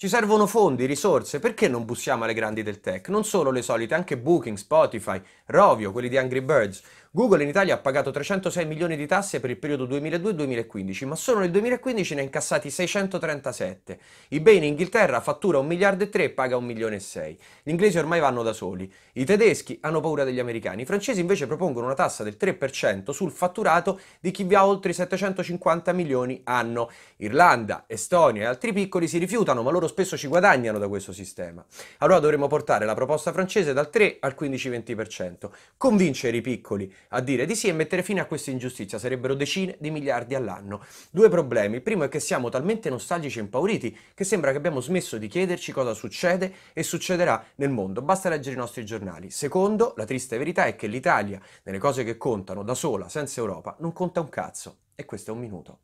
Ci servono fondi, risorse, perché non bussiamo alle grandi del tech? Non solo le solite, anche Booking, Spotify, Rovio, quelli di Angry Birds. Google in Italia ha pagato 306 milioni di tasse per il periodo 2002-2015, ma solo nel 2015 ne ha incassati 637. eBay in Inghilterra fattura 1 miliardo e 3 e paga 1 milione e 6. Gli inglesi ormai vanno da soli. I tedeschi hanno paura degli americani. I francesi invece propongono una tassa del 3% sul fatturato di chi vi ha oltre 750 milioni anno. Irlanda, Estonia e altri piccoli si rifiutano, ma loro spesso ci guadagnano da questo sistema. Allora dovremmo portare la proposta francese dal 3 al 15-20%, convincere i piccoli a dire di sì e mettere fine a questa ingiustizia, sarebbero decine di miliardi all'anno. Due problemi, il primo è che siamo talmente nostalgici e impauriti che sembra che abbiamo smesso di chiederci cosa succede e succederà nel mondo, basta leggere i nostri giornali. Secondo, la triste verità è che l'Italia, nelle cose che contano, da sola, senza Europa, non conta un cazzo. E questo è un minuto.